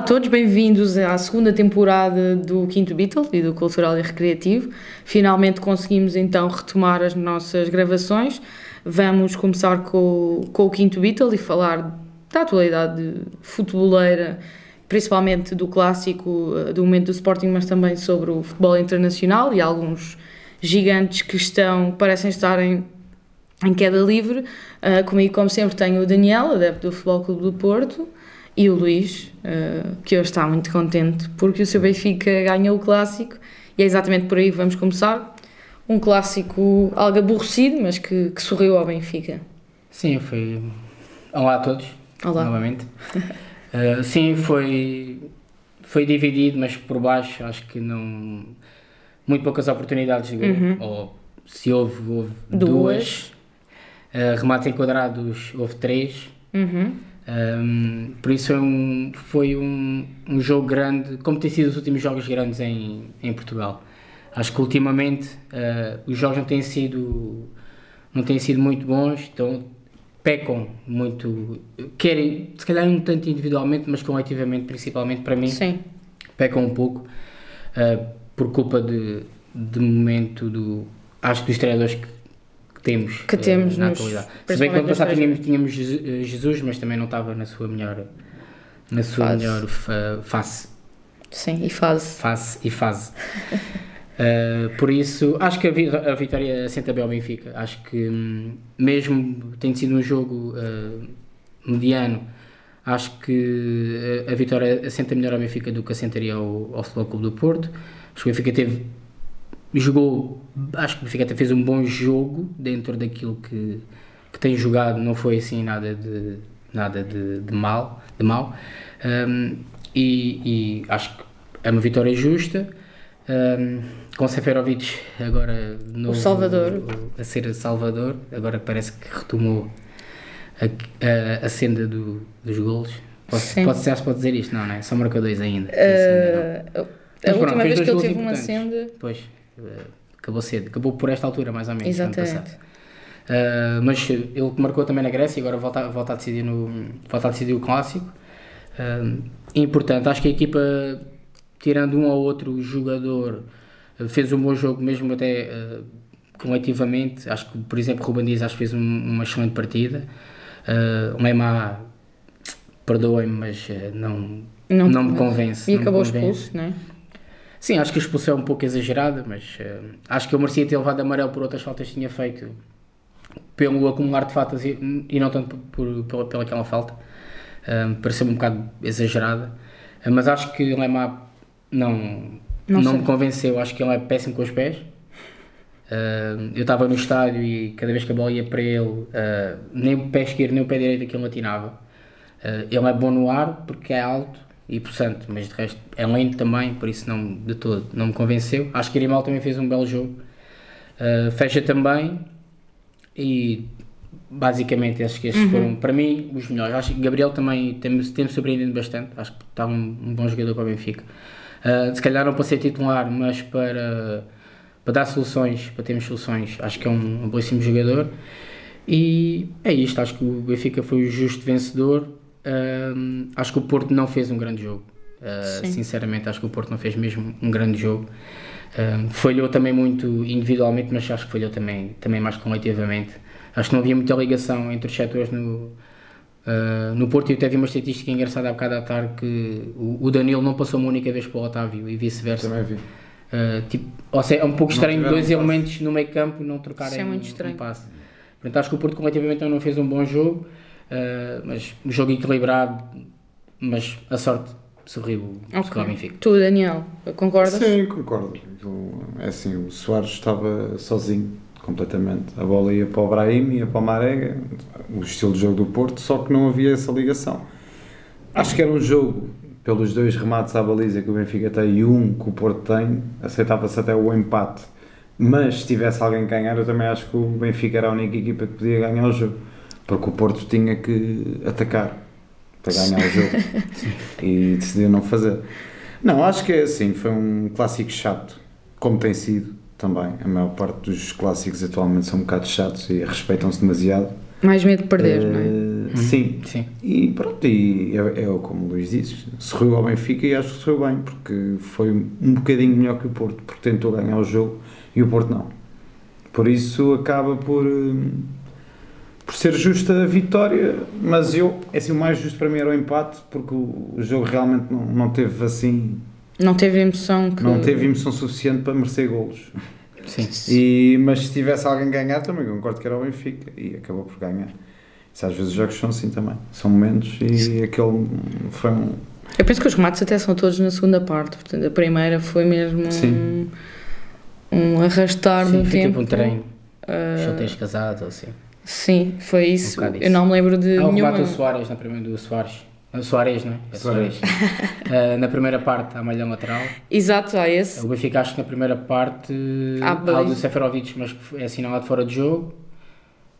A todos, bem-vindos à segunda temporada do Quinto Beatle e do Cultural e Recreativo. Finalmente conseguimos então retomar as nossas gravações. Vamos começar com, com o Quinto Beatle e falar da atualidade futeboleira, principalmente do clássico eh, do momento do Sporting, mas também sobre o futebol internacional e alguns gigantes que estão, parecem estar em, em queda livre. Uh, comigo, como sempre, tenho o Daniel, adepto do Futebol Clube do Porto, e o Luís, uh, que hoje está muito contente porque o seu Benfica ganhou o clássico e é exatamente por aí que vamos começar. Um clássico algo aborrecido, mas que, que sorriu ao Benfica. Sim, foi. Olá a todos. Olá. Novamente. uh, sim, foi. Foi dividido, mas por baixo acho que não. Muito poucas oportunidades de gol. Uhum. Ou se houve, houve Duas. duas. Uh, remates enquadrados, houve três. Uhum. Um, por isso foi um, foi um, um jogo grande, como tem sido os últimos jogos grandes em, em Portugal. Acho que ultimamente uh, os jogos não têm sido não têm sido muito bons, então pecam muito, querem, se calhar não tanto individualmente, mas coletivamente, principalmente para mim, Sim. pecam um pouco uh, por culpa de, de momento do acho dos treinadores que, que temos, Que temos uh, na nos- atualidade. Se bem que ano passado tínhamos, tínhamos eh, Jesus, mas também não estava na sua melhor na sua Fase. melhor fa- face, Sim, e fase. face e fase. Uh, por isso, acho que a, vi- a vitória assenta bem ao Benfica. Acho que, hum, mesmo tendo sido um jogo uh, mediano, acho que a vitória assenta melhor ao Benfica do que assentaria ao, ao Futebol Clube do Porto. Acho que o Benfica teve. Jogou. Acho que o Benfica até fez um bom jogo dentro daquilo que, que tem jogado. Não foi assim nada de, nada de, de mal. De mal. Um, e, e acho que é uma vitória justa. Um, com Seferovic agora no, Salvador. a ser Salvador, agora parece que retomou a, a, a senda do, dos golos. Posso, pode, já se pode dizer isto? Não, não é? Só marcou dois ainda. Uh, ainda a Mas última vez que ele teve uma senda. Pois, acabou cedo. Acabou por esta altura, mais ou menos. ano Exatamente. passado. Uh, mas ele que marcou também na Grécia e agora volta, volta, a, decidir no, volta a decidir o clássico. Uh, importante, acho que a equipa, tirando um ou outro jogador, fez um bom jogo, mesmo até uh, coletivamente. Acho que, por exemplo, Ruben Dias acho que fez um- uma excelente partida. Uh, o Neymar, perdoem-me, mas não, Não não, me convence. E não me acabou convence. expulso, não é? Sim, acho que a expulsão é um pouco exagerada, mas eh, acho que eu merecia ter levado amarelo por outras faltas que tinha feito pelo acumular de faltas e, e não tanto por, por, pela, pela aquela falta. Um, Pareceu-me um bocado exagerada, Eh, mas acho que o Lemar não, Não não, sei. me convenceu. Acho que ele é péssimo com os pés. Um, eu estava no estádio e cada vez que a bola ia para ele, uh, nem o pé esquerdo nem o pé direito aquilo atinava. Uh, ele é bom no ar porque é alto e possante, mas de resto é lento também, por isso não, de todo não me convenceu. Acho que Irimal também fez um belo jogo. Uh, fecha também e basicamente esses que estes foram para mim os melhores. Acho que Gabriel também tem-me tem surpreendido bastante, acho que está um, um bom jogador para o Benfica. Uh, se calhar não para ser titular, mas para, para dar soluções, para termos soluções, acho que é um, um belíssimo jogador. E é isto, acho que o Benfica foi o justo vencedor. Um, acho que o Porto não fez um grande jogo. Uh, sinceramente, acho que o Porto não fez mesmo um grande jogo. Um, falhou também muito individualmente, mas acho que falhou também, também mais coletivamente. Acho que não havia muita ligação entre os setores no, uh, no Porto. E eu até vi uma estatística engraçada há bocado à tarde que o, o Danilo não passou uma única vez para o Otávio e vice-versa. Também vi. Uh, tipo, ou seja, é um pouco estranho dois passe. elementos no meio campo não trocarem Isso é muito um- um passe. Portanto, acho que o Porto coletivamente não fez um bom jogo, uh, mas um jogo equilibrado, mas a sorte sorriu okay. Benfica. Tu, Daniel, concordas? Sim, concordo. É assim, o Soares estava sozinho, completamente. A bola ia para o Brahim, ia para o Marega, o estilo de jogo do Porto, só que não havia essa ligação. Acho que era um jogo, pelos dois remates à baliza que o Benfica tem e um que o Porto tem, aceitava-se até o empate. Mas se tivesse alguém que ganhar, eu também acho que o Benfica era a única equipa que podia ganhar o jogo. Porque o Porto tinha que atacar para ganhar o jogo. e decidiu não fazer. Não, acho que é assim, foi um clássico chato, como tem sido também. A maior parte dos clássicos atualmente são um bocado chatos e respeitam-se demasiado. Mais medo de perder, não é? Eh, Sim. Sim. E pronto, e é, é como o Luís disse, sorriu ao Benfica e acho que sorriu bem, porque foi um bocadinho melhor que o Porto, porque tentou ganhar o jogo e o Porto não. Por isso acaba por, hum, por ser justa a vitória, mas eu, é assim, o mais justo para mim era o empate, porque o, jogo realmente não, não teve assim, Não teve emoção que. não teve emoção suficiente para merecer golos. Sim. E, mas se tivesse alguém ganhar também concordo que era o Benfica e acabou por ganhar. Isso, às vezes os jogos são assim também, são momentos e aquele foi um, Eu penso que os remates até são todos na segunda parte, portanto a primeira foi mesmo um, Sim. um arrastar Sim, no foi tempo. tipo um treino. Ah, Já tens casado ou assim. Sim, foi isso. bocado eu não me lembro de Há o nenhuma. do Soares na primeira do Soares. Ah, Soares, não é? É Soares. Soares. Ah, na primeira parte, a malha lateral. Exato, há esse. O Benfica acho que na primeira parte Há há o do. Seferovic, mas que é assinalado fora de jogo.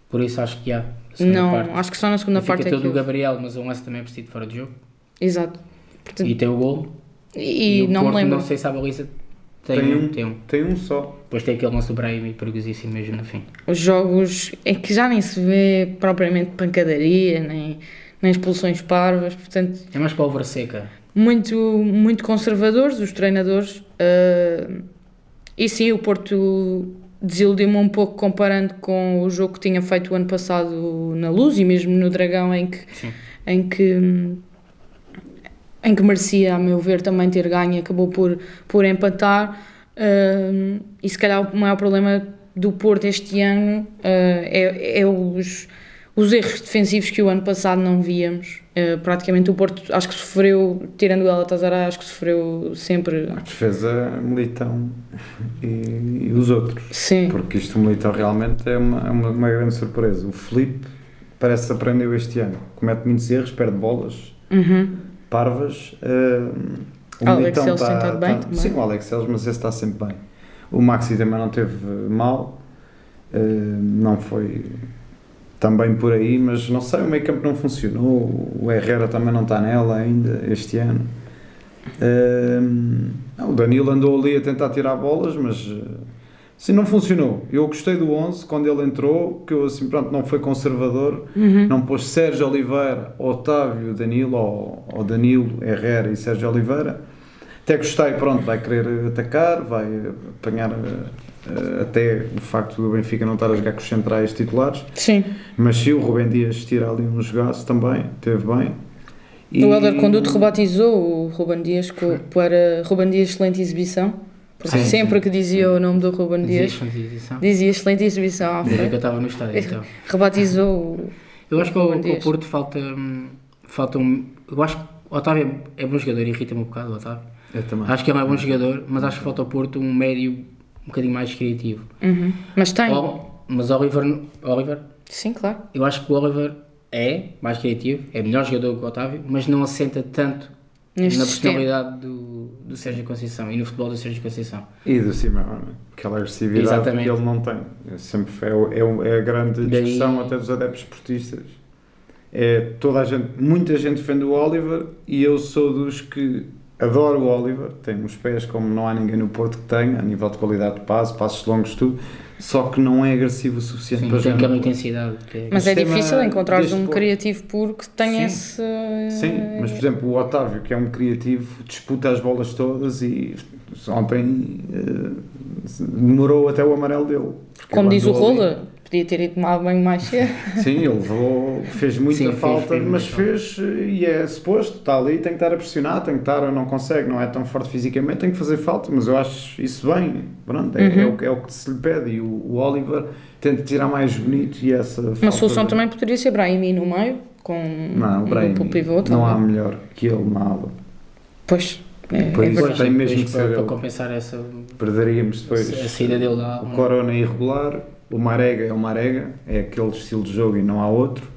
Por isso acho que há. Não, parte. acho que só na segunda Fica parte é todo o. Gabriel, mas o lance também é preciso fora de jogo. Exato. Portanto, E tem o golo. e o não me Porto, lembro. Não sei se a baliza tem, Tem um, tem um. tem um só. Depois tem aquele do Brahim perigosíssimo mesmo no fim. Os jogos é que já nem se vê propriamente pancadaria, nem, nem expulsões parvas, portanto, É mais pólvora seca. muito, muito conservadores os treinadores. ah, e sim, o Porto desiludiu-me um pouco comparando com o jogo que tinha feito o ano passado na Luz e mesmo no Dragão, em que, Sim. em que, em que merecia, a meu ver, também ter ganho e acabou por, por empatar. Ah, e se calhar o maior problema do Porto este ano ah, é, é os, os erros defensivos que o ano passado não víamos. Ah, praticamente o Porto, acho que sofreu, tirando o Galatasaray, acho que sofreu sempre. A defesa, Militão e, e os outros. Sim, Porque isto, Militão realmente é uma, é uma, uma grande surpresa. O Felipe parece que aprendeu este ano. Comete muitos erros, perde bolas, uhum. Parvas. ah, o Alex Militão Celso tá- tem estado bem tá- também. Sim, o Alex Celso, mas esse está sempre bem. O Maxi também não teve mal. ah, não foi também por aí, mas não sei, o meio campo não funcionou. O Herrera também não está nela ainda este ano. Ah, o Danilo andou ali a tentar tirar bolas, mas Sim, não funcionou. Eu gostei do 11 quando ele entrou, que eu assim, pronto, não foi conservador, Uhum. não pôs Sérgio Oliveira, Otávio, Danilo, ou, ou Danilo, Herrera e Sérgio Oliveira. Até gostei, pronto, vai querer atacar, vai apanhar eh, até o facto do Benfica não estar a jogar com os centrais titulares, Sim. mas sim, o Rubem Dias tira ali um jogaço também, teve bem. E- O Helder Conduto rebatizou o Ruben Dias para Ruben Dias excelente exibição. Porque Sim, sempre sim. que dizia o nome do Ruben Dias, edição. dizia excelente exibição à Desde que eu estava no estádio, então. Rebatizou o. Eu acho que ao, ao Dias. Porto falta, hum, falta um. Eu acho que o Otávio é bom jogador, irrita-me um bocado o Otávio. Eu também. Acho que ele é bom jogador, mas acho que falta ao Porto um médio um bocadinho mais criativo. Uhum. Mas tem. O- mas Oliver, Oliver, Sim, claro. eu acho que o Oliver é mais criativo, é melhor jogador que o Otávio, mas não assenta tanto Neste na personalidade do, do Sérgio Conceição e no futebol do Sérgio Conceição. E do Simeone, aquela agressividade Exatamente. que ele não tem. É sempre é, é, é a grande Daí- discussão até dos adeptos esportistas. É toda a gente, muita gente defende o Oliver e eu sou dos que adoro o Oliver, tem uns pés como não há ninguém no Porto que tenha, a nível de qualidade de passo, passos longos, tudo, só que não é agressivo o suficiente Sim, para tem jogar. aquela intensidade. Que é- Mas é sistema difícil encontrar um criativo puro que tenha Sim. esse. Sim, mas por exemplo o Otávio, que é um criativo, disputa as bolas todas e ontem eh, demorou até o amarelo dele. Como diz o. Rola, podia ter ido tomar banho mais cedo. Sim, ele levou, fez muita Sim, fez, falta, fez mas muita fez e é suposto, está ali, tem que estar a pressionar, tem que estar, não consegue, não é tão forte fisicamente, tem que fazer falta, mas eu acho isso bem, pronto, é, Uhum. é o, que- é o que se lhe pede e o, o Oliver tenta tirar mais bonito e essa Uma falta solução de- também poderia ser Brahimi no meio, com Não, o um Brahim, duplo pivô não há melhor que ele na ala. Pois, é, Por é tem mesmo depois que para, ser para ele. compensar essa Perderíamos depois a saída dele da o Corona é irregular, o Marega é o Marega, é aquele estilo de jogo e não há outro.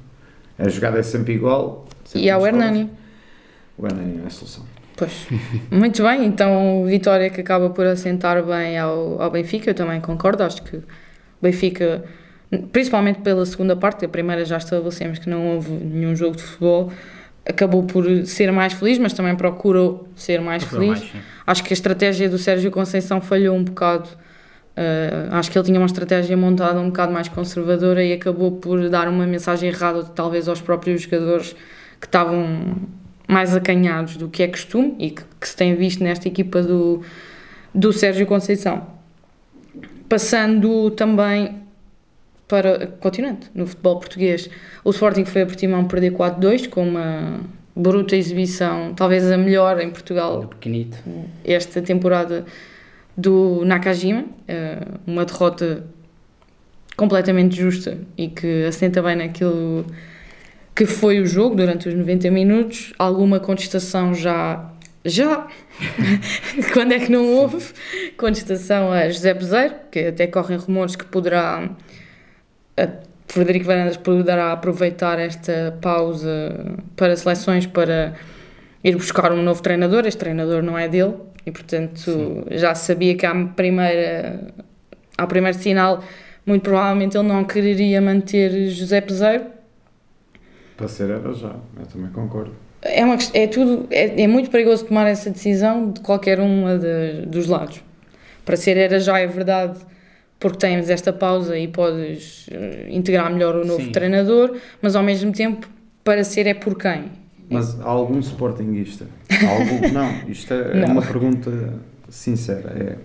A jogada é sempre igual. sempre E há o. Hernani. O Hernani é a solução. Pois. Muito bem, então vitória que acaba por assentar bem ao, ao Benfica, eu também concordo, acho que o Benfica, principalmente pela segunda parte, a primeira já estabelecemos que não houve nenhum jogo de futebol, acabou por ser mais feliz, mas também procurou ser mais feliz. mais. Acho que a estratégia do Sérgio Conceição falhou um bocado Uh, acho que ele tinha uma estratégia montada um bocado mais conservadora e acabou por dar uma mensagem errada, talvez, aos próprios jogadores que estavam mais acanhados do que é costume e que, que se tem visto nesta equipa do, do Sérgio Conceição. Passando também para continente, no futebol português, o Sporting foi a Portimão perder 4-2 com uma bruta exibição, talvez a melhor em Portugal esta temporada do Nakajima, eh, uma derrota completamente justa e que assenta bem naquilo que foi o jogo durante os 90 minutos. Alguma contestação já. Já! Quando é que não houve contestação a José Bezeiro, que até correm rumores que poderá. Frederico Varandas poderá aproveitar esta pausa para seleções para ir buscar um novo treinador. Este treinador não é dele, e portanto Sim. já sabia que à primeira, ao primeiro sinal, muito provavelmente ele não quereria manter José Peseiro. Para ser era já, eu também concordo. É, uma, é, tudo, é, é muito perigoso tomar essa decisão de qualquer um dos lados. Para ser era já é verdade, porque temos esta pausa e podes eh, integrar melhor o novo Sim. treinador, mas ao mesmo tempo, para ser é por quem? Mas há algum sportinguista? Algum, não, isto é, é não. uma pergunta sincera. É,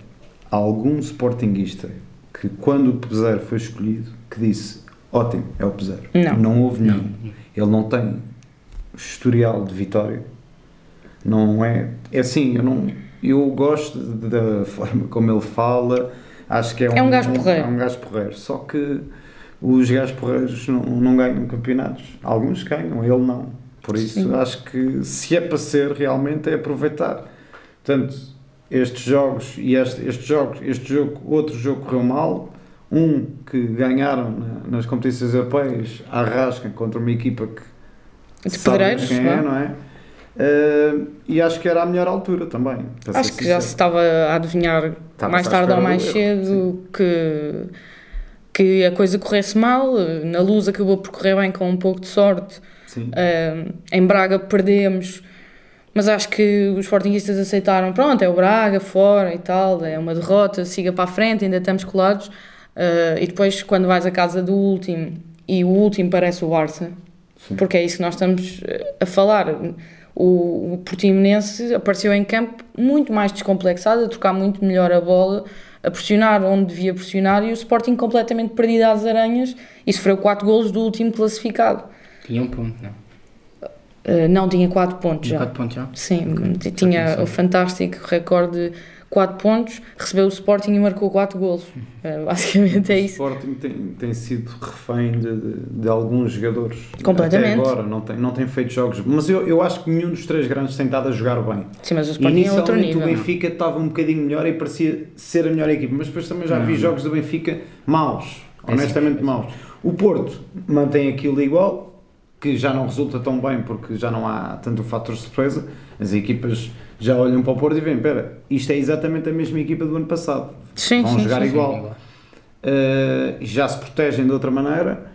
há algum sportinguista que quando o Peseiro foi escolhido, que disse ótimo, é o Peseiro. Não. Não houve nenhum. Ele não tem historial de vitória. Não é. É assim, eu não. Eu gosto da forma como ele fala. Acho que é, é um, um gajo porreiro. É um gajo porreiro. Só que os gajos porreiros não, não ganham campeonatos. Alguns ganham, ele não. Por isso, Sim. acho que se é para ser, realmente é aproveitar. Portanto, estes jogos e este, estes jogos, este jogo, outro jogo correu mal. Um que ganharam na, nas competições europeias, Arrasca contra uma equipa que de pedreiros, quem é, não é? Uh, e acho que era a melhor altura também. Acho que já se estava a adivinhar estava mais tarde ou mais cedo que, que a coisa corresse mal. Na luz acabou por correr bem com um pouco de sorte Uh, em Braga perdemos, mas acho que os Sportingistas aceitaram, pronto, é o Braga fora e tal, é uma derrota, siga para a frente, ainda estamos colados. Uh, e depois, quando vais à casa do último e o último parece o Barça, Sim. porque é isso que nós estamos a falar. O, o Portimonense apareceu em campo muito mais descomplexado, a trocar muito melhor a bola, a pressionar onde devia pressionar e o Sporting completamente perdido às aranhas e sofreu 4 golos do último classificado. Tinha um ponto, não? Uh, não, tinha 4 pontos já. 4 pontos já? Sim, okay. tinha o fantástico recorde de 4 pontos, recebeu o Sporting e marcou 4 golos. Uh, basicamente é isso. O Sporting tem, tem sido refém de, de, de, alguns jogadores. Completamente. Até agora, não tem, não tem feito jogos. Mas eu, eu acho que nenhum dos três grandes tem estado a jogar bem. Sim, mas o Sporting é outro nível. o Benfica estava um bocadinho melhor e parecia ser a melhor equipe, mas depois também já não. vi jogos do Benfica maus, honestamente maus. O Porto mantém aquilo igual, que já não resulta tão bem porque já não há tanto fator de surpresa, as equipas já olham para o Porto e veem, espera, isto é exatamente a mesma equipa do ano passado, sim, vão sim, jogar sim, igual. Uh, já se protegem de outra maneira.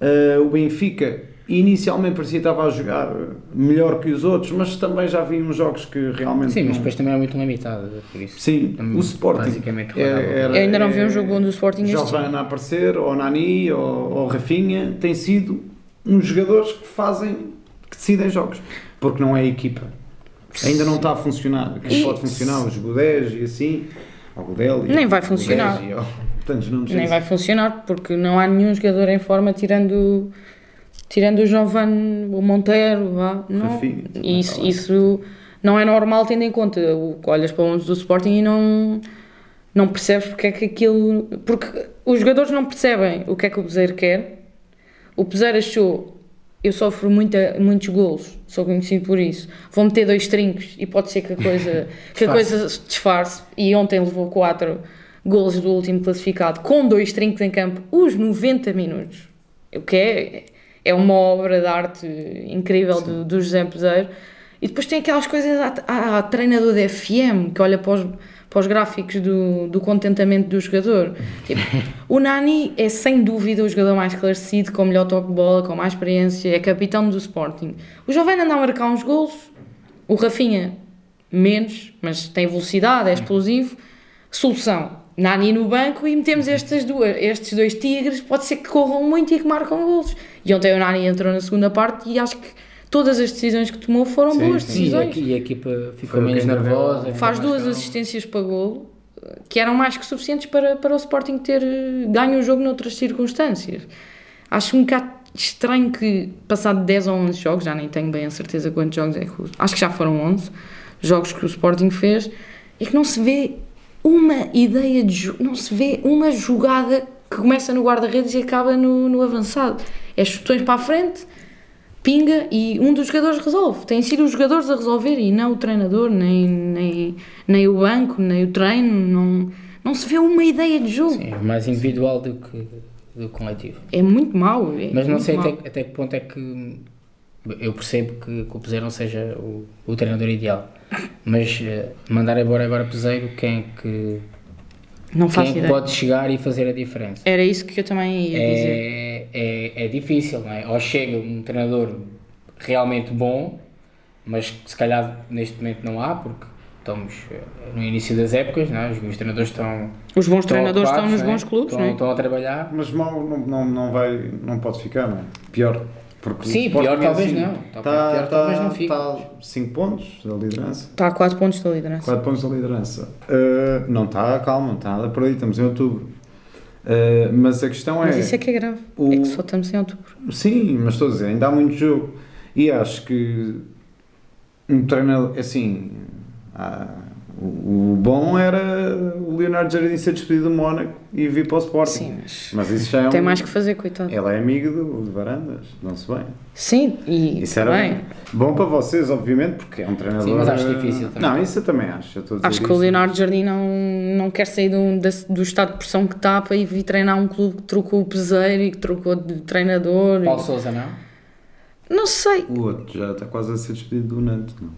Uh, o Benfica inicialmente parecia que estava a jogar melhor que os outros, mas também já vi uns jogos que realmente. Sim, não... mas depois também era muito limitado, por isso. Sim, o Sporting. Basicamente, era, era, ainda não vi um jogo onde o Sporting Giovanna a aparecer, ou Nani, ou, ou Rafinha, tem sido uns jogadores que fazem, que decidem jogos, porque não é a equipa. Ainda não está a funcionar. Quem pode funcionar? Os Godés e assim, o Godel Nem vai funcionar. E, tantos nomes Nem vai funcionar, porque não há nenhum jogador em forma tirando tirando o Giovanni, o Monteiro, vá, não, isso, isso não é normal tendo em conta, olhas para o do Sporting e não, não percebes porque é que aquilo, porque os jogadores não percebem o que é que o Bezeiro quer o Pesar achou, eu sofro muita, muitos golos, sou conhecido por isso. Vou meter dois trincos e pode ser que a coisa, que a coisa se disfarce. E ontem levou quatro golos do último classificado com dois trincos em campo, os 90 minutos. O que é, é uma obra de arte incrível do, do José Peseiro. E depois tem aquelas coisas, a treinador da FM que olha para os para os gráficos do, do contentamento do jogador. Tipo, o Nani é sem dúvida o jogador mais esclarecido, com melhor toque de bola, com mais experiência, é capitão do Sporting. O Jovem anda a marcar uns gols, o Rafinha menos, mas tem velocidade, é explosivo. Solução, Nani no banco e metemos estas duas, estes dois tigres, pode ser que corram muito e que marcam golos. E ontem o Nani entrou na segunda parte e acho que todas as decisões que tomou foram Sim, boas sim. Sim, e a, decisões. e a equipa ficou menos nervosa. Faz duas calma. assistências para golo que eram mais que suficientes para, para o Sporting ter eh, ganho o jogo noutras circunstâncias. Acho um bocado estranho que, passado 10 ou 11 jogos, já nem tenho bem a certeza quantos jogos é que. Acho que já foram 11 jogos que o Sporting fez, e que não se vê uma ideia de. não se vê uma jogada que começa no guarda-redes e acaba no, no avançado. É chutões para a frente, pinga e um dos jogadores resolve. Têm sido os jogadores a resolver e não o treinador, nem, nem, nem o banco, nem o treino. Não, não se vê uma ideia de jogo. Sim, mais individual do que do coletivo. É muito mau. é Mas não sei até, até que ponto é que. Eu percebo que, que o Peseiro não seja o, o treinador ideal. Mas eh, mandar embora agora Peseiro, quem é que, Não quem faço é que ideia. pode chegar e fazer a diferença? Era isso que eu também ia dizer. É, é, é difícil, não é? Ou chega um treinador realmente bom, mas que se calhar neste momento não há, porque estamos eh, no início das épocas, não é? os, os treinadores estão. Os bons estão treinadores estão nos é? bons clubes, estão, não é? estão a trabalhar. Mas mal não, não, não vai, não pode ficar, não é? Pior. Porque Sim, pior talvez assim, não. Tá, Pior tá, talvez não fique. Está 5 pontos da liderança. Está a 4 pontos da liderança. 4 pontos da liderança. Uh, não está, calma, não está nada por aí, estamos em outubro. Uh, mas a questão Mas é. isso é que é grave. o- É que só estamos em outubro. Sim, mas estou a dizer, ainda há muito jogo. E acho que um treinador, assim, ah, o, o bom era o Leonardo Jardim ser despedido do Mónaco e vir para o Sporting. Sim, mas Mas isso já é um. tem mais que fazer, coitado. Ele é amigo do, de Varandas, não se bem. Sim, e Isso era bem. bom para vocês, obviamente, porque é um treinador. Sim, mas acho difícil também. Não, isso eu também acho. eu estou a dizer Acho que o isso. Leonardo Jardim não, não quer sair do, do estado de pressão que está para ir vir treinar um clube que trocou o peseiro e que trocou de treinador. Paulo Souza não? Não sei. O outro já está quase a ser despedido do Nantes, não?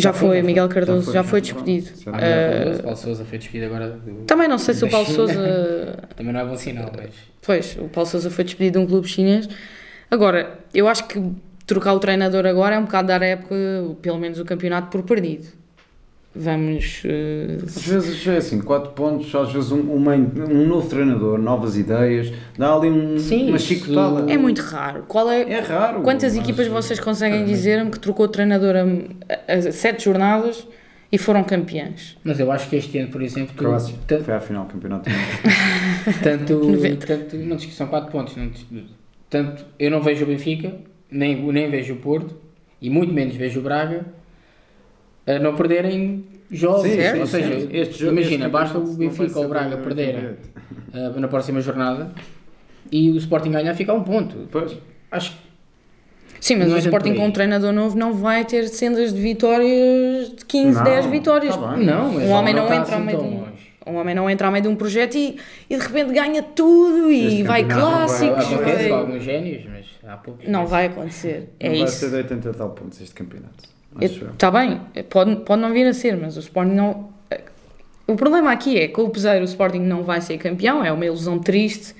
Já Já foi. Miguel Cardoso, já Já foi despedido. Já Eh, Paulo Souza foi despedido agora. do- Também não sei se o Paulo. Souza. Também não é bom sinal, mas. Pois, o Paulo Sousa foi despedido de um clube chinês. Agora, eu acho que trocar o treinador agora é um bocado dar a época, pelo menos o campeonato, por perdido. Vamos. eh, Às vezes é assim, 4 pontos, às vezes um, uma- um novo treinador, novas ideias, dá ali um, Sim, uma chicotada. É muito raro. Qual é, É raro. Quantas mas- equipas vocês conseguem dizer-me que trocou o treinador a, a sete jornadas e foram campeãs? Mas eu acho que este ano, por exemplo, tu- Croácia. tan- Foi à final do campeonato. tanto, 90. tanto não diz que são 4 pontos, não tanto eu não vejo o Benfica, nem, nem vejo o Porto, e muito menos vejo o Braga, a não perderem jogos. Sim, certo, ou seja, sim. Este jogo- imagina, este basta o vai Benfica ou o Braga perderem ah, na próxima jornada e o Sporting ganhar, fica a um ponto. Pois. Acho que Sim, mas Não o é Sporting com um treinador novo não vai ter sendas de vitórias de 15, Não, 10 vitórias. tá não, mas Um homem não, não está entra ao assim meio de um-. Um homem não entra ao meio de um projeto e, e de repente ganha tudo e Este vai não vai- clássicos. Acontece vai- com alguns génios, mas há poucos. Não vai acontecer. É não vai isso. ser de 80 e tal pontos este campeonato. Eu. Está bem, pode, pode não vir a ser, mas o Sporting não. O problema aqui é que com o Peseiro o Sporting não vai ser campeão, é uma ilusão triste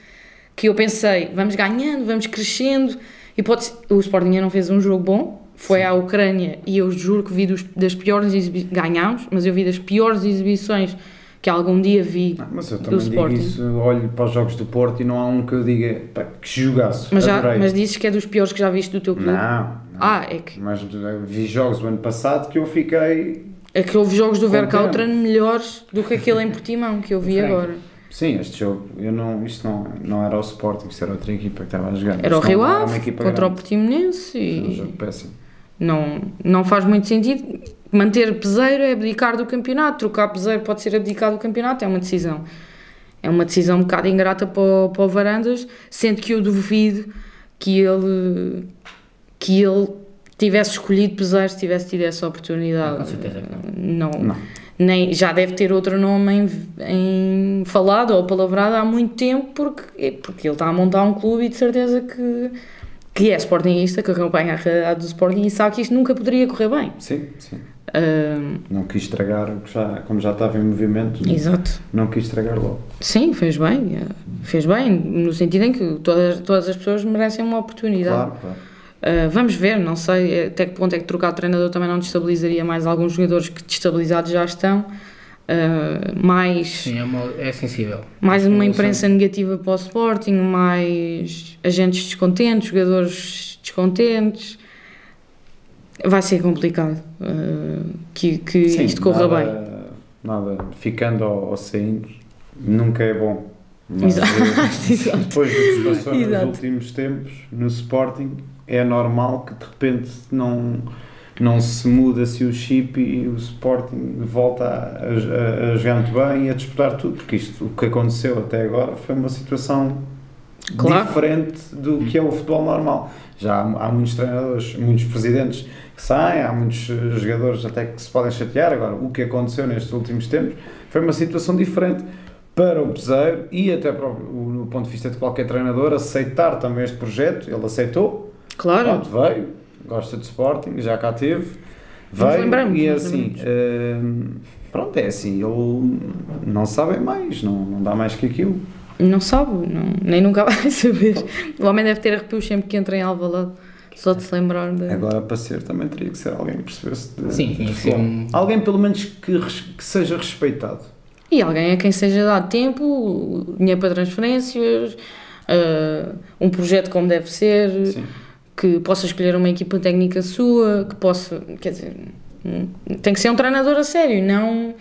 que eu pensei, vamos ganhando, vamos crescendo e pode o Sporting não fez um jogo bom, foi à Ucrânia e eu juro que vi dos, das piores exibições, ganhámos, mas eu vi das piores exibições que algum dia vi. Não, mas eu do também digo Sporting. isso, olho para os jogos do Porto e não há um que eu diga pá, que jogaço. Mas, já, mas dizes que é dos piores que já viste do teu clube. Não. Ah, é que, Mas vi jogos do ano passado que eu fiquei. é que houve jogos do. Vercautran melhores do que aquele em Portimão que eu vi agora. Sim, este jogo, eu não, isto não, não era o Sporting, isto era outra equipa que estava a jogar. Era o Rio Ave contra o grande. Portimonense Foi um e jogo péssimo. não, não faz muito sentido. Manter peseiro é abdicar do campeonato, trocar peseiro pode ser abdicar do campeonato, é uma decisão. É uma decisão um bocado ingrata para o, para o Varandas, sendo que eu duvido que ele, que ele tivesse escolhido peseiro se tivesse tido essa oportunidade. Com certeza que não. Não, Não. Nem, já deve ter outro nome em, em falado ou palavrado há muito tempo porque, porque ele está a montar um clube e de certeza que, que é sportingista, que acompanha a realidade do Sporting e sabe que isto nunca poderia correr bem. Sim, sim. Ahm, Não quis estragar, o que já, como já estava em movimento, exato. não quis estragar logo. Sim, fez bem. eh, Fez bem, no sentido em que todas, todas as pessoas merecem uma oportunidade. Claro, claro. Uh, vamos ver, não sei até que ponto é que trocar de treinador também não destabilizaria mais alguns jogadores que destabilizados já estão. uh, mais, Sim, é, uma- é sensível. mais uma imprensa negativa para o Sporting, mais agentes descontentes, jogadores descontentes. Vai ser complicado uh, que, que Sim, isto corra nada, bem. Nada, ficando ou, ou saindo, nunca é bom. Mas, Exato. eh, Exato. Depois do que se passou nos últimos tempos, no Sporting, é normal que de repente não, não se muda-se o chip e o Sporting volta a, a, a jogar muito bem e a disputar tudo, porque isto, o que aconteceu até agora foi uma situação Claro. diferente do que é o futebol normal. Já há, há muitos treinadores, muitos presidentes que saem, há muitos eh, jogadores até que se podem chatear. Agora, o que aconteceu nestes últimos tempos foi uma situação diferente para o Peseiro e até para o, no ponto de vista de qualquer treinador aceitar também este projeto. Ele aceitou, Claro, pronto, veio, gosta de Sporting, já cá teve, veio lembramos, e é assim. lembramos. eh, pronto, é assim, ele não sabe mais, não, não dá mais que aquilo. não sabe, não, nem nunca vai saber. O homem deve ter arrepios sempre que entra em Alvalade, só de se lembrar de... Agora, para ser, também teria que ser alguém que percebesse de, Sim, de ser um- Alguém, pelo menos, que, res- que seja respeitado. E alguém a quem seja dado tempo, dinheiro para transferências, ah, um projeto como deve ser, Sim. Que possa escolher uma equipa técnica sua, que possa, quer dizer, hum, tem que ser um treinador a sério, não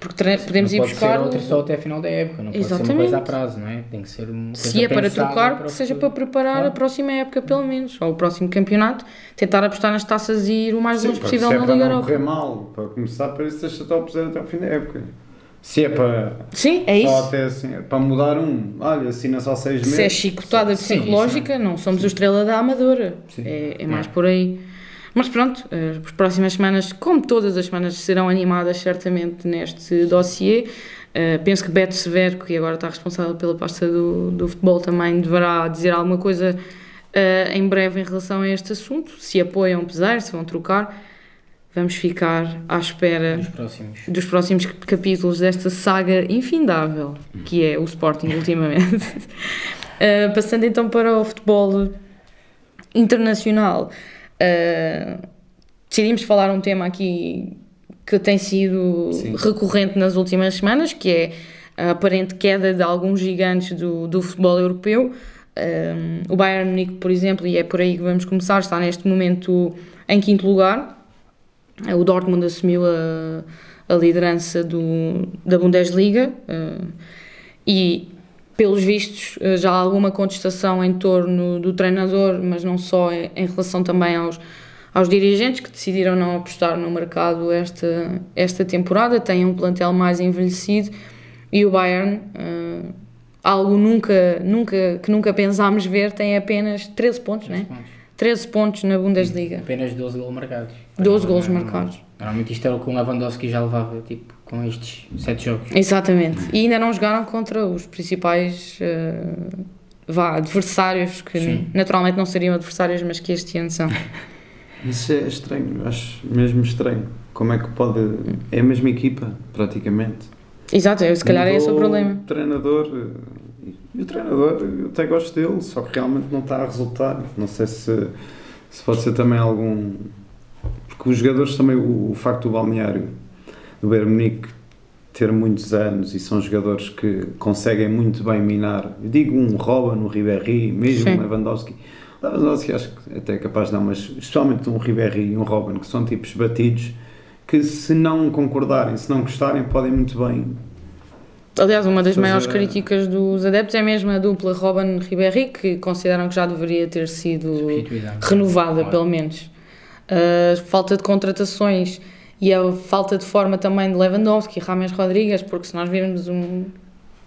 porque tre- podemos não ir pode buscar ser o- outra só até a final da época, não pode ser Exatamente. uma coisa a prazo, não é? Tem que ser uma se é para trocar, para que o seja para preparar a Claro. próxima época pelo menos, ou o próximo campeonato, tentar apostar nas taças e ir o mais longe para- possível se é na para Liga não Europa. correr mal, para começar, para isso deixa estar a até ao fim da época. Se é para, Sim, é isso. até assim, para mudar um, olha, assina só seis meses. Se é chicotada Sim, psicológica, não somos o estrela da Amadora. Sim. É, é mais por aí. Mas pronto, eh, as próximas semanas, como todas as semanas, serão animadas certamente neste dossiê. Eh, penso que Beto Severo, que agora está responsável pela pasta do, do futebol, também deverá dizer alguma coisa eh, em breve em relação a este assunto. Se apoiam pesar, se vão trocar. Vamos ficar à espera Nos próximos. dos próximos capítulos desta saga infindável que é o Sporting ultimamente. Uh, passando então para o futebol internacional, uh, decidimos falar um tema aqui que tem sido Sim. recorrente nas últimas semanas, que é a aparente queda de alguns gigantes do, do futebol europeu. Um, o Bayern Munique, por exemplo, e é por aí que vamos começar, está neste momento em quinto lugar. O Dortmund assumiu a, a liderança do, da Bundesliga uh, e, pelos vistos, uh, já há alguma contestação em torno do treinador, mas não só, em, relação também aos, aos dirigentes que decidiram não apostar no mercado esta, esta temporada, têm um plantel mais envelhecido e o Bayern, uh, algo nunca, nunca, que nunca pensámos ver, tem apenas 13 pontos, né? 13 pontos. 13 pontos na Bundesliga. Apenas 12 golos marcados. 12 golos marcados. Normalmente isto era o que o Lewandowski já levava, tipo, com estes 7 jogos. Exatamente. E ainda não jogaram contra os principais eh, vá, adversários, que Sim. naturalmente não seriam adversários, mas que este ano são. Isso é estranho, acho mesmo estranho. Como é que pode. É a mesma equipa, praticamente. Exato, se calhar é esse o Mudou problema. O treinador. eh, E o treinador, eu até gosto dele, só que realmente não está a resultar. Não sei se, se pode ser também algum. Porque os jogadores também, o, o facto do balneário do Bayern Munique ter muitos anos e são jogadores que conseguem muito bem minar. Eu digo um Robin, um Ribéry, mesmo Sim. um Lewandowski. Lewandowski acho que até é capaz de não, mas especialmente um Ribéry e um Robin, que são tipos batidos, que se não concordarem, se não gostarem, podem muito bem Aliás, uma das Fazer maiores a- críticas dos adeptos é mesmo a dupla Robin Ribéry, que consideram que já deveria ter sido Substituída. renovada, Claro. pelo menos. A falta de contratações e a falta de forma também de Lewandowski e Rames Rodrigues, porque se nós virmos um,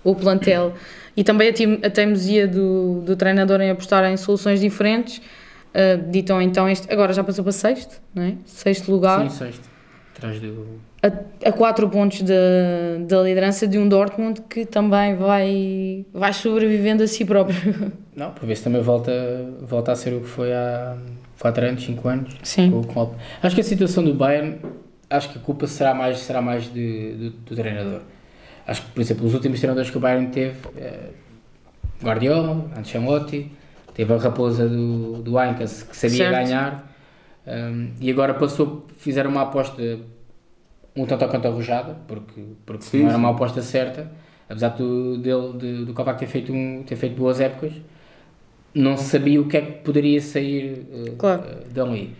o plantel e também a, tim- a teimosia do, do treinador em apostar em soluções diferentes, uh, ditam então este. Agora já passou para sexto, não é? Sexto lugar, Sim, sexto. Atrás do. a, a quatro pontos da, da liderança de um Dortmund que também vai, vai sobrevivendo a si próprio. Não, para ver se também volta, volta a ser o que foi há 4 anos, 5 anos. Sim. com o Klopp. Acho que a situação do Bayern, acho que a culpa será mais, será mais de, do, do treinador. Acho que, por exemplo, os últimos treinadores que o Bayern teve, eh, Guardiola, Ancelotti, teve a raposa do, do Aincas, que sabia Certo. ganhar, um, e agora passou, fizeram uma aposta um tanto quanto arrojada, porque, porque Sim, não era sim. uma aposta certa, apesar do, dele, de- do Kovac ter feito, um, ter feito boas épocas, não se sabia o que é que poderia sair eh, Claro. eh, dali.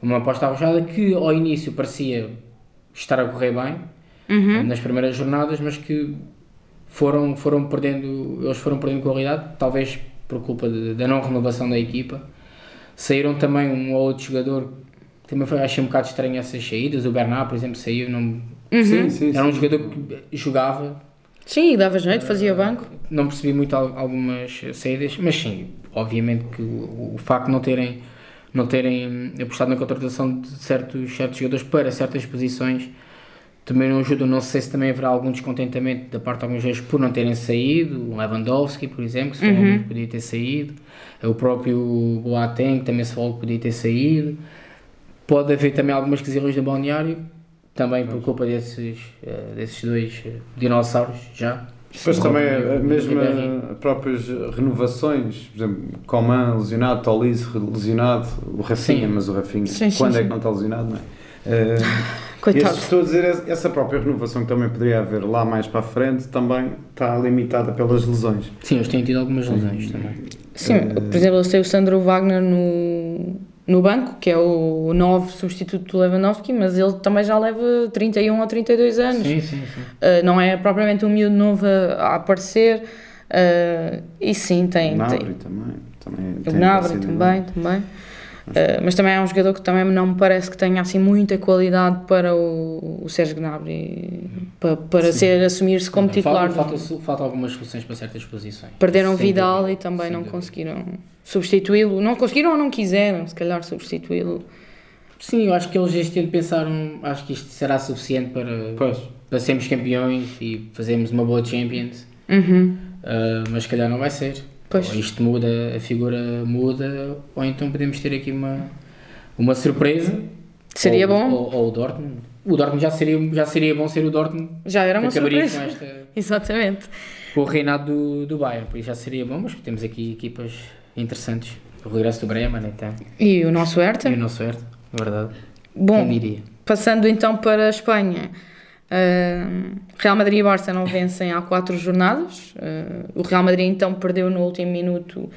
Uma aposta arrojada que ao início parecia estar a correr bem Uhum. nas primeiras jornadas, mas que foram, foram perdendo, eles foram perdendo qualidade, talvez por culpa de- da não renovação da equipa. Saíram também um ou outro jogador, também foi, achei um bocado estranho essas saídas, o Bernard, por exemplo, saiu, não, Uhum. Sim, sim, era um sim. jogador que jogava, Sim, dava jeito, fazia banco. não percebi muito al- algumas saídas, mas sim, obviamente que o, o facto de não terem, não terem apostado na contratação de certos, certos jogadores para certas posições também não ajuda. Não sei se também haverá algum descontentamento da parte de alguns jogadores por não terem saído. O Lewandowski, por exemplo, que se falou muito que podia ter saído. O próprio Boateng, que também se falou que podia ter saído. Pode haver também algumas quesilhas no balneário, também por culpa desses, eh, desses dois eh, dinossauros já. Depois também próprio a mesma Ribéry. próprias renovações, por exemplo, Coman lesionado, Tolice lesionado, o Rafinha, Sim. mas o Rafinha, Sim, sim, quando é sim. que não está lesionado, não é? Eh, Coitado. esse- estou a dizer, essa própria renovação que também poderia haver lá mais para a frente também está limitada pelas lesões. Sim, eles têm tido algumas lesões também. Sim, por exemplo, eles têm o Sandro Wagner no, no banco, que é o novo substituto do Lewandowski, mas ele também já leva 31 ou 32 anos. Sim, sim, sim. Uh, não é propriamente um miúdo novo a, a aparecer. uh, e sim, tem. o tem Gnabry também. também o tem Gnabry também, também. Uh, mas também é um jogador que também não me parece que tenha assim muita qualidade para o, o Sérgio Gnabry para, para ser assumir-se como titular. Falta, falta, falta algumas soluções para certas posições. Perderam Sem Vidal dúvida, e também sem não dúvida. conseguiram substituí-lo. Não conseguiram ou não quiseram, se calhar, substituí-lo. Sim, eu acho que eles este ano pensaram, acho que isto será suficiente para, Pois. para sermos campeões e fazermos uma boa Champions, Uhum. Ah, mas se calhar não vai ser. Pois. Ou isto muda, a figura muda, ou então podemos ter aqui uma, uma surpresa. Seria ou, bom. Ou, ou o Dortmund. O Dortmund já seria, já seria bom ser o Dortmund Já era uma surpresa. com, esta, Exatamente. com o reinado do, do Bayern, por isso já seria bom, mas temos aqui equipas interessantes. O regresso do Bremen, então, E o nosso Hertha? e o nosso Hertha, verdade. Bom? Passando então para a Espanha, uh, Real Madrid e Barça não vencem há quatro jornadas. Uh, o Real Madrid então perdeu no último minuto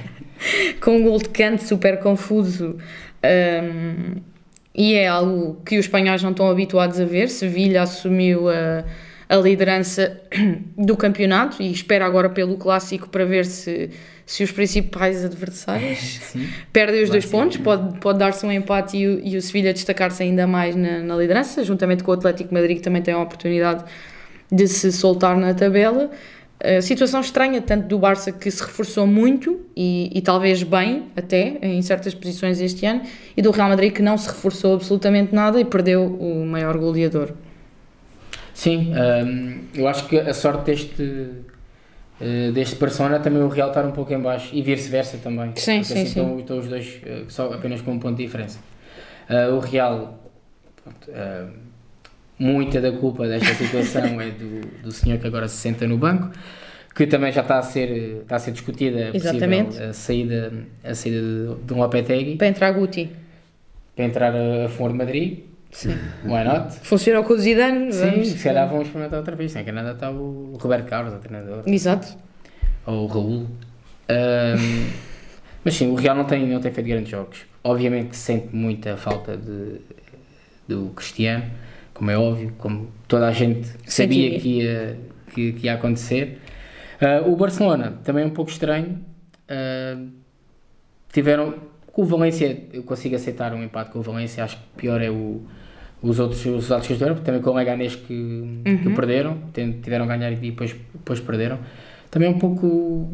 com um gol de canto super confuso. um, e é algo que os espanhóis não estão habituados a ver. Sevilha assumiu a, a liderança do campeonato e espera agora pelo clássico para ver se, se os principais adversários Sim. perdem os dois sim. pontos, pode, pode dar-se um empate e o, e o Sevilha destacar-se ainda mais na, na liderança, juntamente com o Atlético Madrid, que também tem a oportunidade de se soltar na tabela. A situação estranha, tanto do Barça, que se reforçou muito e, e talvez bem, até, em certas posições este ano, e do Real Madrid, que não se reforçou absolutamente nada e perdeu o maior goleador. Sim, hum, eu acho que a sorte deste, eh, deste Persona também o Real estar um pouco em baixo e vice-versa também. Sim, sim, assim sim. Estão, estão os dois eh, só apenas com um ponto de diferença. Ah, o Real, pronto, ah, muita da culpa desta situação é do, do senhor que agora se senta no banco, que também já está a ser, está a ser discutida a possível a saída, a saída de, de um Lopetegui Para entrar Guti. para entrar a, a de Madrid. Sim. Why not? Funcionou com o Zidane? Sim, vamos. se calhar vamos experimentar outra vez. Em Canadá está o Roberto Carlos, o treinador, Exato. ou o Raul. Ahm, mas sim, o Real não tem, não tem feito grandes jogos. Obviamente que sente muita falta de, do Cristiano, como é óbvio, como toda a gente sabia que ia, que, que ia acontecer. Ah, o Barcelona também é um pouco estranho. Ah, tiveram com o Valência, eu consigo aceitar um empate com o Valência, acho que pior é o, os outros os resultados que eles porque também com o Leganés que, que Uhum. perderam, ten- tiveram a ganhar e depois, depois perderam. Também é um pouco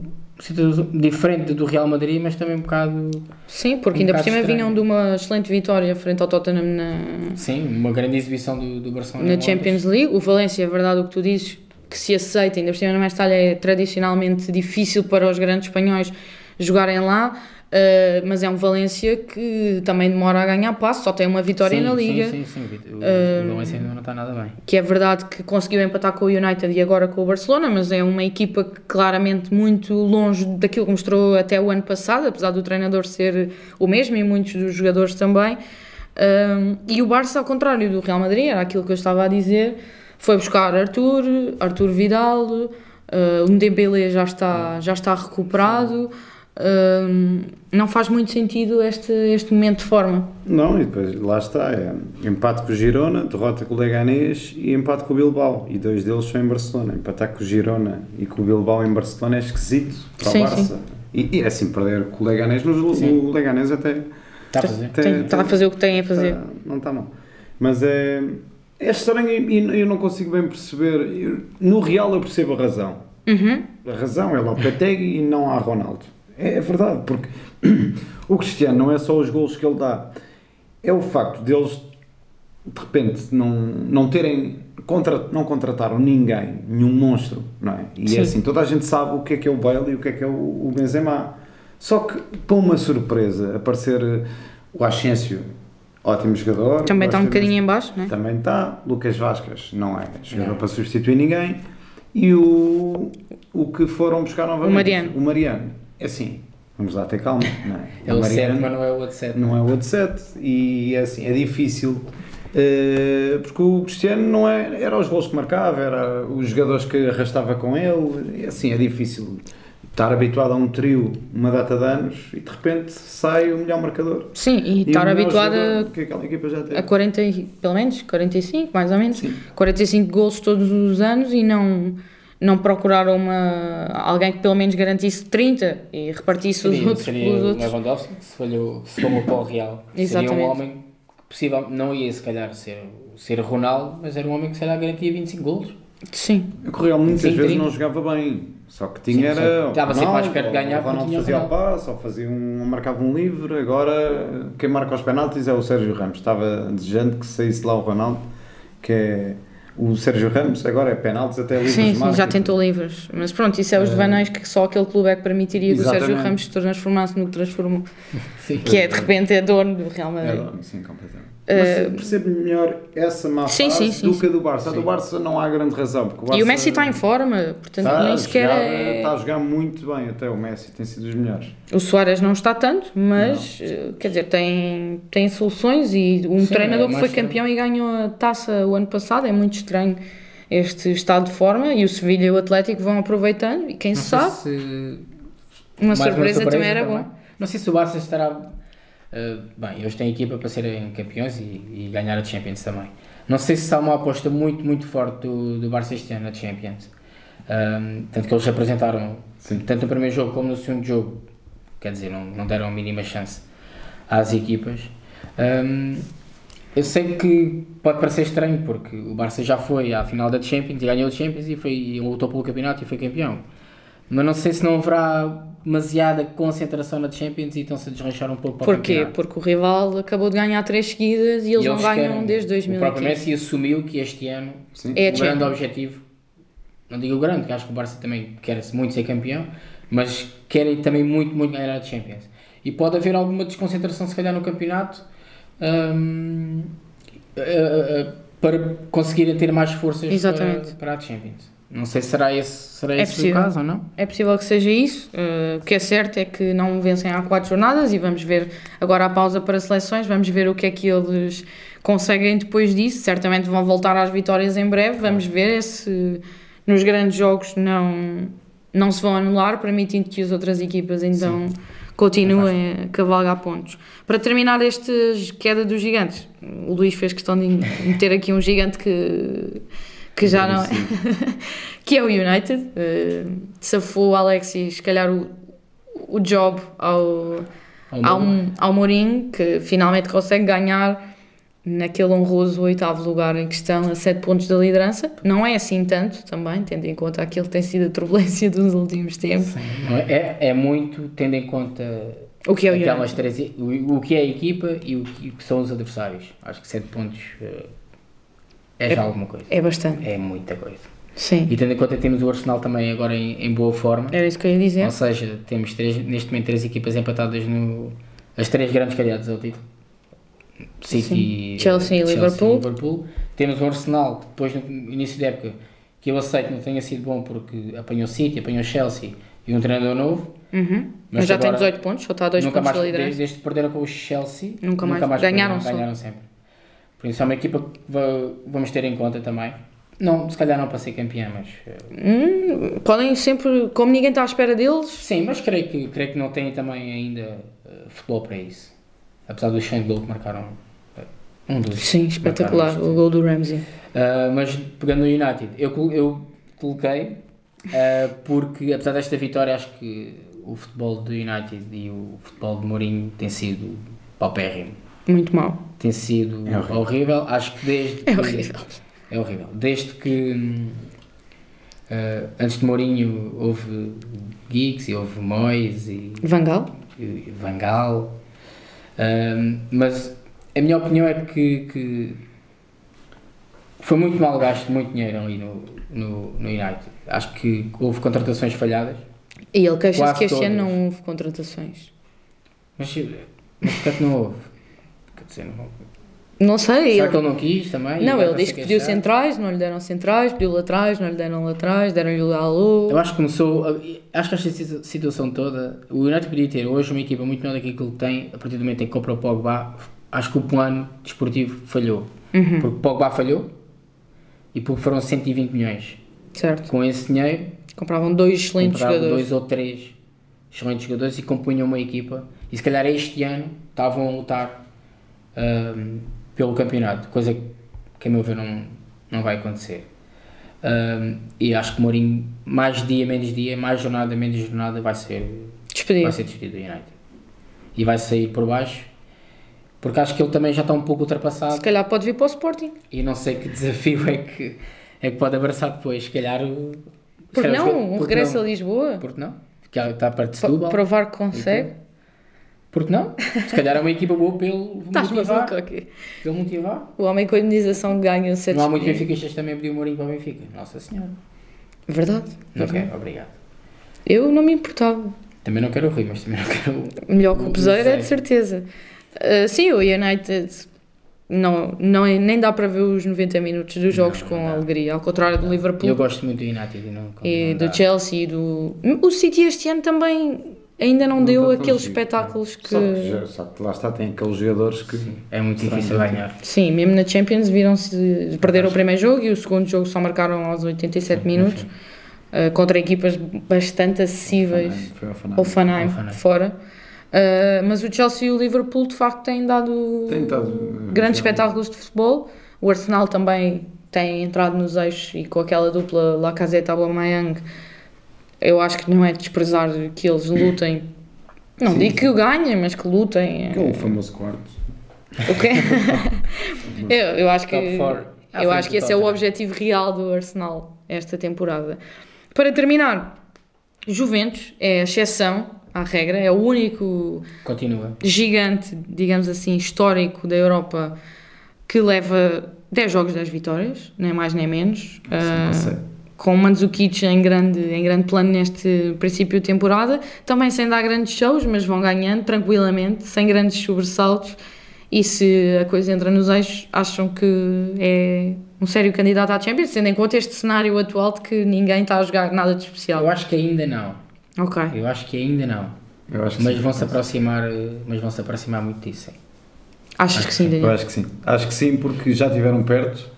diferente do Real Madrid, mas também um bocado, Sim, porque Um ainda por cima estranho. vinham de uma excelente vitória frente ao Tottenham na, sim, uma grande exibição do, do Barcelona. na Champions League. O Valência, é verdade o que tu dizes, que se aceita, ainda por cima na Mestalha é tradicionalmente difícil para os grandes espanhóis jogarem lá, eh, mas é um Valência que também demora a ganhar passo, só tem uma vitória Sim, na sim, Liga. Sim, sim, sim. O, o Valência ainda não está nada bem. que é verdade que conseguiu empatar com o United e agora com o Barcelona, mas é uma equipa que claramente muito longe daquilo que mostrou até o ano passado, apesar do treinador ser o mesmo e muitos dos jogadores também. Um, e o Barça, ao contrário do Real Madrid, era aquilo que eu estava a dizer, foi buscar Arthur, Arthur Vidal, uh, o Dembélé já está, já está recuperado. Um, não faz muito sentido este, este momento de forma. Não, e depois lá está, é empate com o Girona, derrota com o Leganés e empate com o Bilbao, e dois deles são em Barcelona. Empatar com o Girona e com o Bilbao em Barcelona é esquisito para Sim, o Barça. sim. E, e é assim, perder com o Leganés, mas o, o Leganés até, Está a fazer. até- Tem- Está a fazer o que tem a fazer. Tá- não está mal. Mas é, é estranho e e eu não consigo bem perceber. Eu- no Real eu percebo a razão. Uhum. A razão é Lopetegui e não há Ronaldo. É, é verdade, porque o Cristiano não é só os golos que ele dá, é o facto deles de repente não, não terem contra, não contrataram ninguém, nenhum monstro, não é? E Sim. é assim, toda a gente sabe o que é que é o Bale e o que é que é o, Benzema. Só que para uma surpresa aparecer o Asensio, ótimo jogador. Também está um bocadinho imenso. em baixo, né? Também está. Lucas Vascas não é jogador Não. para substituir ninguém. E o, o que foram buscar novamente? O Mariano. O Mariano. É assim, vamos lá ter calma. Não é? É o 7, Mariano mas não é o outro 7. não é o outro 7. E é assim, é difícil. eh, porque o Cristiano não é, era os gols que marcava, era os jogadores que arrastava com ele. E assim, é difícil estar habituado a um trio uma data de anos e de repente sai o melhor marcador. Sim, e, E estar habituado a a 40, e- pelo menos 45, mais ou menos, Sim. 45 gols todos os anos e não, não procurar uma, alguém que pelo menos garantisse 30 e repartisse os Seria, outros seria pelos o outros. Lewandowski, que se falhou, se for para o Real. Seria Exatamente. um homem que possível, não ia se calhar ser, ser Ronaldo, mas era um homem que se calhar garantia 25 golos. Sim, O Real muitas vezes trinta. não jogava bem, só que tinha Sim, era. Estava sempre mais perto de ganhar O Ronaldo fazia o passo, ou fazia um, marcava um livre. Agora quem marca os penaltis é o Sérgio Ramos. Estava desejando que saísse lá o Ronaldo, que é o Sérgio Ramos. Agora é penaltis até livres sim, sim, já tentou livres. Mas pronto, isso é os devaneios que só aquele clube é que permitiria que o Sérgio. Ramos se transformasse no que transformou. Sim. Que é de repente é dono do Real É, Madrid. dono, sim, completamente. Eh, Mas percebo melhor essa má Sim, fase sim, sim, do sim. que a do Barça. A do. Barça não há grande razão. Porque o Barça E o Messi está em forma, portanto está nem sequer jogar- é... Está a jogar muito bem até o Messi, tem sido dos melhores. O Soares não está tanto, mas eh, quer dizer, tem, tem soluções e um Sim, treinador é que foi campeão e ganhou a taça o ano passado, é muito estranho este estado de forma e o Sevilha e o Atlético vão aproveitando e quem Não sabe, se- uma mais surpresa, também era também. bom. Não sei se o Barça estará. Uh, bem, eles têm equipa para serem campeões e, e ganhar a Champions também. Não sei se está uma aposta muito, muito forte do, do Barça este ano na Champions. Um, tanto que eles apresentaram, Sim. tanto no primeiro jogo como no segundo jogo, quer dizer, não, não deram a mínima chance às equipas. Um, eu sei que pode parecer estranho porque o Barça já foi à final da Champions e ganhou a Champions e, foi, e lutou pelo campeonato e foi campeão. Mas não sei se não haverá demasiada concentração na Champions e estão-se a desranchar um pouco para o Porquê? campeonato. Porque o rival acabou de ganhar três seguidas e eles, E não ganham querem- desde O próprio 2015. Messi assumiu que este ano Sim. É o grande Champions. objetivo, não digo o grande, porque acho que o Barça também quer muito ser campeão, mas querem também muito, muito ganhar a Champions. E pode haver alguma desconcentração, se calhar, no campeonato hum, eh, eh, para conseguirem ter mais forças para, para a Champions. Não sei se será esse, será É esse o caso ou não. É possível que seja isso. Uh, o que é certo é que não vencem há quatro jornadas e vamos ver agora a pausa para seleções, vamos ver o que é que eles conseguem depois disso. Certamente vão voltar às vitórias em breve. Vamos ver se nos grandes jogos não, não se vão anular, permitindo que as outras equipas então continuem a cavalgar pontos. Para terminar esta queda dos gigantes, o Luís fez questão de meter aqui um gigante que, que já não é que é o United. Uh, safou o Alexis, se calhar, o, o job ao, ao, ao Mourinho, que finalmente consegue ganhar naquele honroso oitavo lugar em questão a sete pontos da liderança. Não é assim tanto também, tendo em conta aquilo que tem sido a turbulência dos últimos tempos. Não é, é, é muito tendo em conta O que é o aquelas três, o, o que é a equipa e o que, o que são os adversários. Acho que 7 pontos eh, é já É- alguma coisa. É bastante. É muita coisa. Sim, E tendo em conta que temos o Arsenal também agora em, em boa forma, era isso que eu ia dizer. ou seja, temos três, neste momento três equipas empatadas no. as três grandes calhadas ao título. City, Chelsea e Liverpool. Liverpool. Temos o Arsenal, que depois no início da época, que eu aceito não tenha sido bom porque apanhou City, apanhou Chelsea e um treinador novo. Uhum. Mas, já agora- tem 18 pontos, só está a 2 nunca pontos mais, da desde, liderança. desde que perderam com o Chelsea, Nunca mais. perderam, Ganharam só. ganharam sempre. Por isso é uma equipa que va- vamos ter em conta também. Não, se calhar não para ser campeã, mas eh, Hum, podem sempre, como ninguém está à espera deles, sim, mas creio que, creio que não têm também ainda eh, futebol para isso. Apesar dos 100 gols que marcaram. eh, Um dos. sim, espetacular, marcaram, o gol do Ramsey. Ah, mas pegando no United, eu, eu coloquei ah, porque apesar desta vitória acho que o futebol do United e o futebol de Mourinho tem sido paupérrimo. Muito mal. Tem sido É horrível. horrível. Acho que desde É que- horrível. É horrível. Desde que ah, antes de Mourinho houve Giggs e houve Moyes e, Vangal? e Van Gaal. Ahm, mas a minha opinião é que, que foi muito mal gasto muito dinheiro ali no, no, no United. Acho que houve contratações falhadas. E ele queixa-se que este ano não houve contratações. Mas, mas porquê que não houve? Quer dizer, não, Não sei. será ele- que ele não quis também? Não, ele para diz se que pediu centrais, não lhe deram centrais, pediu laterais, não lhe deram laterais, deram-lhe o alô. Eu acho que começou. Acho que esta situ- situação toda. O United podia ter hoje uma equipa muito melhor daquilo que ele tem. A partir do momento em que compra o Pogba, acho que o plano desportivo falhou. Uhum, Porque o Pogba falhou e porque foram 120 milhões. certo. Com esse dinheiro, Compravam dois excelentes compravam jogadores. dois ou três excelentes jogadores e compunham uma equipa. E se calhar este ano estavam a lutar ahm, pelo campeonato, coisa que a meu ver não, não vai acontecer. Ahm, e acho que Mourinho, mais dia, menos dia, mais jornada, menos jornada, vai ser, Despedido. vai ser despedido do United. E vai sair por baixo, porque acho que ele também já está um pouco ultrapassado. Se calhar pode vir para o Sporting. E não sei que desafio é que, é que pode abraçar depois. Se calhar. Porque não? Um regresso não? a Lisboa? Porque não? Porque está perto de Setúbal. provar que consegue? Porque não? Se calhar é uma equipa boa pelo Estás motivar. aqui. Pelo motivar. O homem com a indenização ganha o Não há muitos benfiquistas também pediu o Mourinho para o Benfica. Nossa Senhora. Verdade. Não quero, obrigado. Eu não me importava. Também não quero o Rui, mas também não quero o... Melhor que o Peseiro é de certeza. Uh, sim, o United não, não, é- nem dá para ver os 90 minutos dos jogos Não, com não dá. alegria, ao contrário do Liverpool Eu gosto muito do United e não... e do. Chelsea e do. O City este ano também ainda não, Não deu dá aqueles espetáculos que. Só que, já- só que lá está, tem aqueles jogadores que. É muito difícil ganhar. Sim, mesmo na Champions viram-se. Perderam o primeiro jogo e o segundo jogo só marcaram aos 87 minutos uh, contra equipas bastante acessíveis. Foi ao Fanheim. Fora. Uh, mas o Chelsea e o Liverpool de facto têm dado Tem estado, uh, grandes já- espetáculos de futebol. O Arsenal também tem entrado nos eixos e com aquela dupla Lacazette Aubameyang, eu acho que não é desprezar que eles lutem. Não Sim. digo que o ganhem, mas que lutem. Que é o famoso quarto. O quê? eu, eu acho que eu acho que esse é o objetivo real do Arsenal esta temporada. Para terminar, Juventus é a exceção à regra, é o único Continua. gigante, digamos assim, histórico da Europa que leva 10 jogos, 10 vitórias, nem mais nem menos. Sim, sei. Com o Mandzukic em grande, em grande plano neste princípio de temporada, também sem dar grandes shows, mas vão ganhando tranquilamente, sem grandes sobressaltos. E se a coisa entra nos eixos, acham que é um sério candidato à Champions, tendo em conta este cenário atual de que ninguém está a jogar nada de especial. Eu acho que ainda não. Ok. Eu acho que ainda não. Eu acho que Mas sim. vão se aproximar, mas vão se aproximar muito disso. sim. Achas que sim, Eu Daniel? acho que sim. Acho que sim, porque já tiveram perto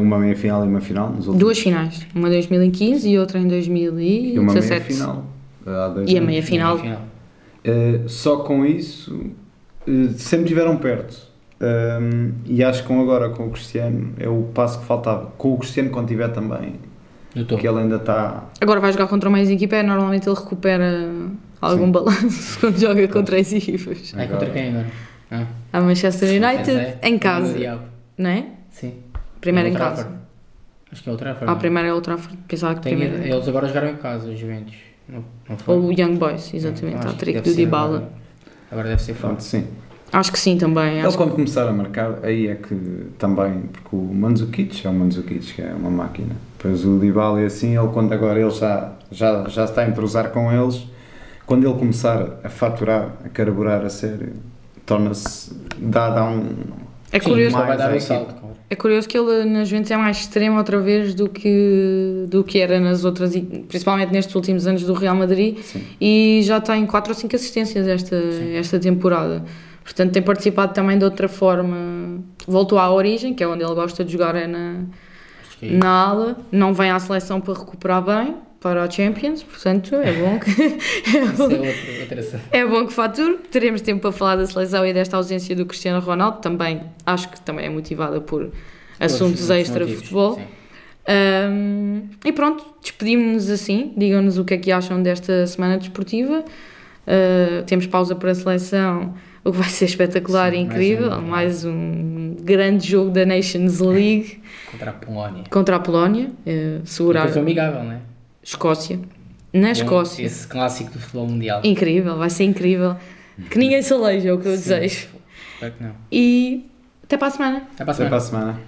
uma meia final e uma final nos últimos Duas finais, uma em 2015 e outra em e uma meia 2017. final. há dois E a meia final. Final. Uh, só com isso uh, sempre estiveram perto. Um, e acho que com agora com o Cristiano é o passo que faltava. Com o Cristiano quando tiver também, que ele ainda está. Agora vai jogar contra mais equipa, é, normalmente ele recupera algum Sim. balanço quando joga contra as equipas. Ai, contra quem agora? Ah, A Manchester United Zé. em casa, não é? Sim. Primeiro em Old casa. Acho que é o Trafford. Ah, não? primeiro é o Trafford, pensava que Tem- primeiro eles agora jogaram em casa, os Juventus. Não, não foi? Ou o Young Boys, exatamente, Acho a que trick do Dybala. Agora, agora deve ser Pronto, forte. sim. Acho que sim também. Ele Acho quando começar a marcar, aí é que também, porque o Mandzukic é o Mandzukic, que é uma máquina. Depois o Dybala e assim, ele quando agora ele já, já, já está a entrosar com eles, quando ele começar a faturar, a carburar a sério, torna-se, dá, dá um... É Sim, curioso. só vai dar equipa. salto. É curioso que ele na Juventus é mais extremo outra vez do que, do que era nas outras, principalmente nestes últimos anos do Real Madrid, Sim. e já tem 4 ou 5 assistências esta, esta temporada. Portanto, tem participado também de outra forma. Voltou à origem, que é onde ele gosta de jogar, é na, é na ala. Não vem à seleção para recuperar bem, para a Champions, portanto, é bom que. é bom- é é bom que fature. Teremos tempo para falar da seleção e desta ausência do Cristiano Ronaldo. Também acho que também é motivada por assuntos extra motivos, futebol. Um, e pronto, despedimos-nos assim. Digam-nos o que é que acham desta semana desportiva. Uh, temos pausa para a seleção, o que vai ser espetacular Sim, e mais incrível. um- Mais um grande jogo da Nations League Contra a Polónia. contra a Polónia. Uh, segurar Depois amigável, não é? Escócia. Na Escócia. Esse clássico do futebol mundial. Incrível, vai ser incrível. Que ninguém se aleije, é o que eu Sim. desejo. Espero que não. E até para a semana. Até para a Até semana. para a semana.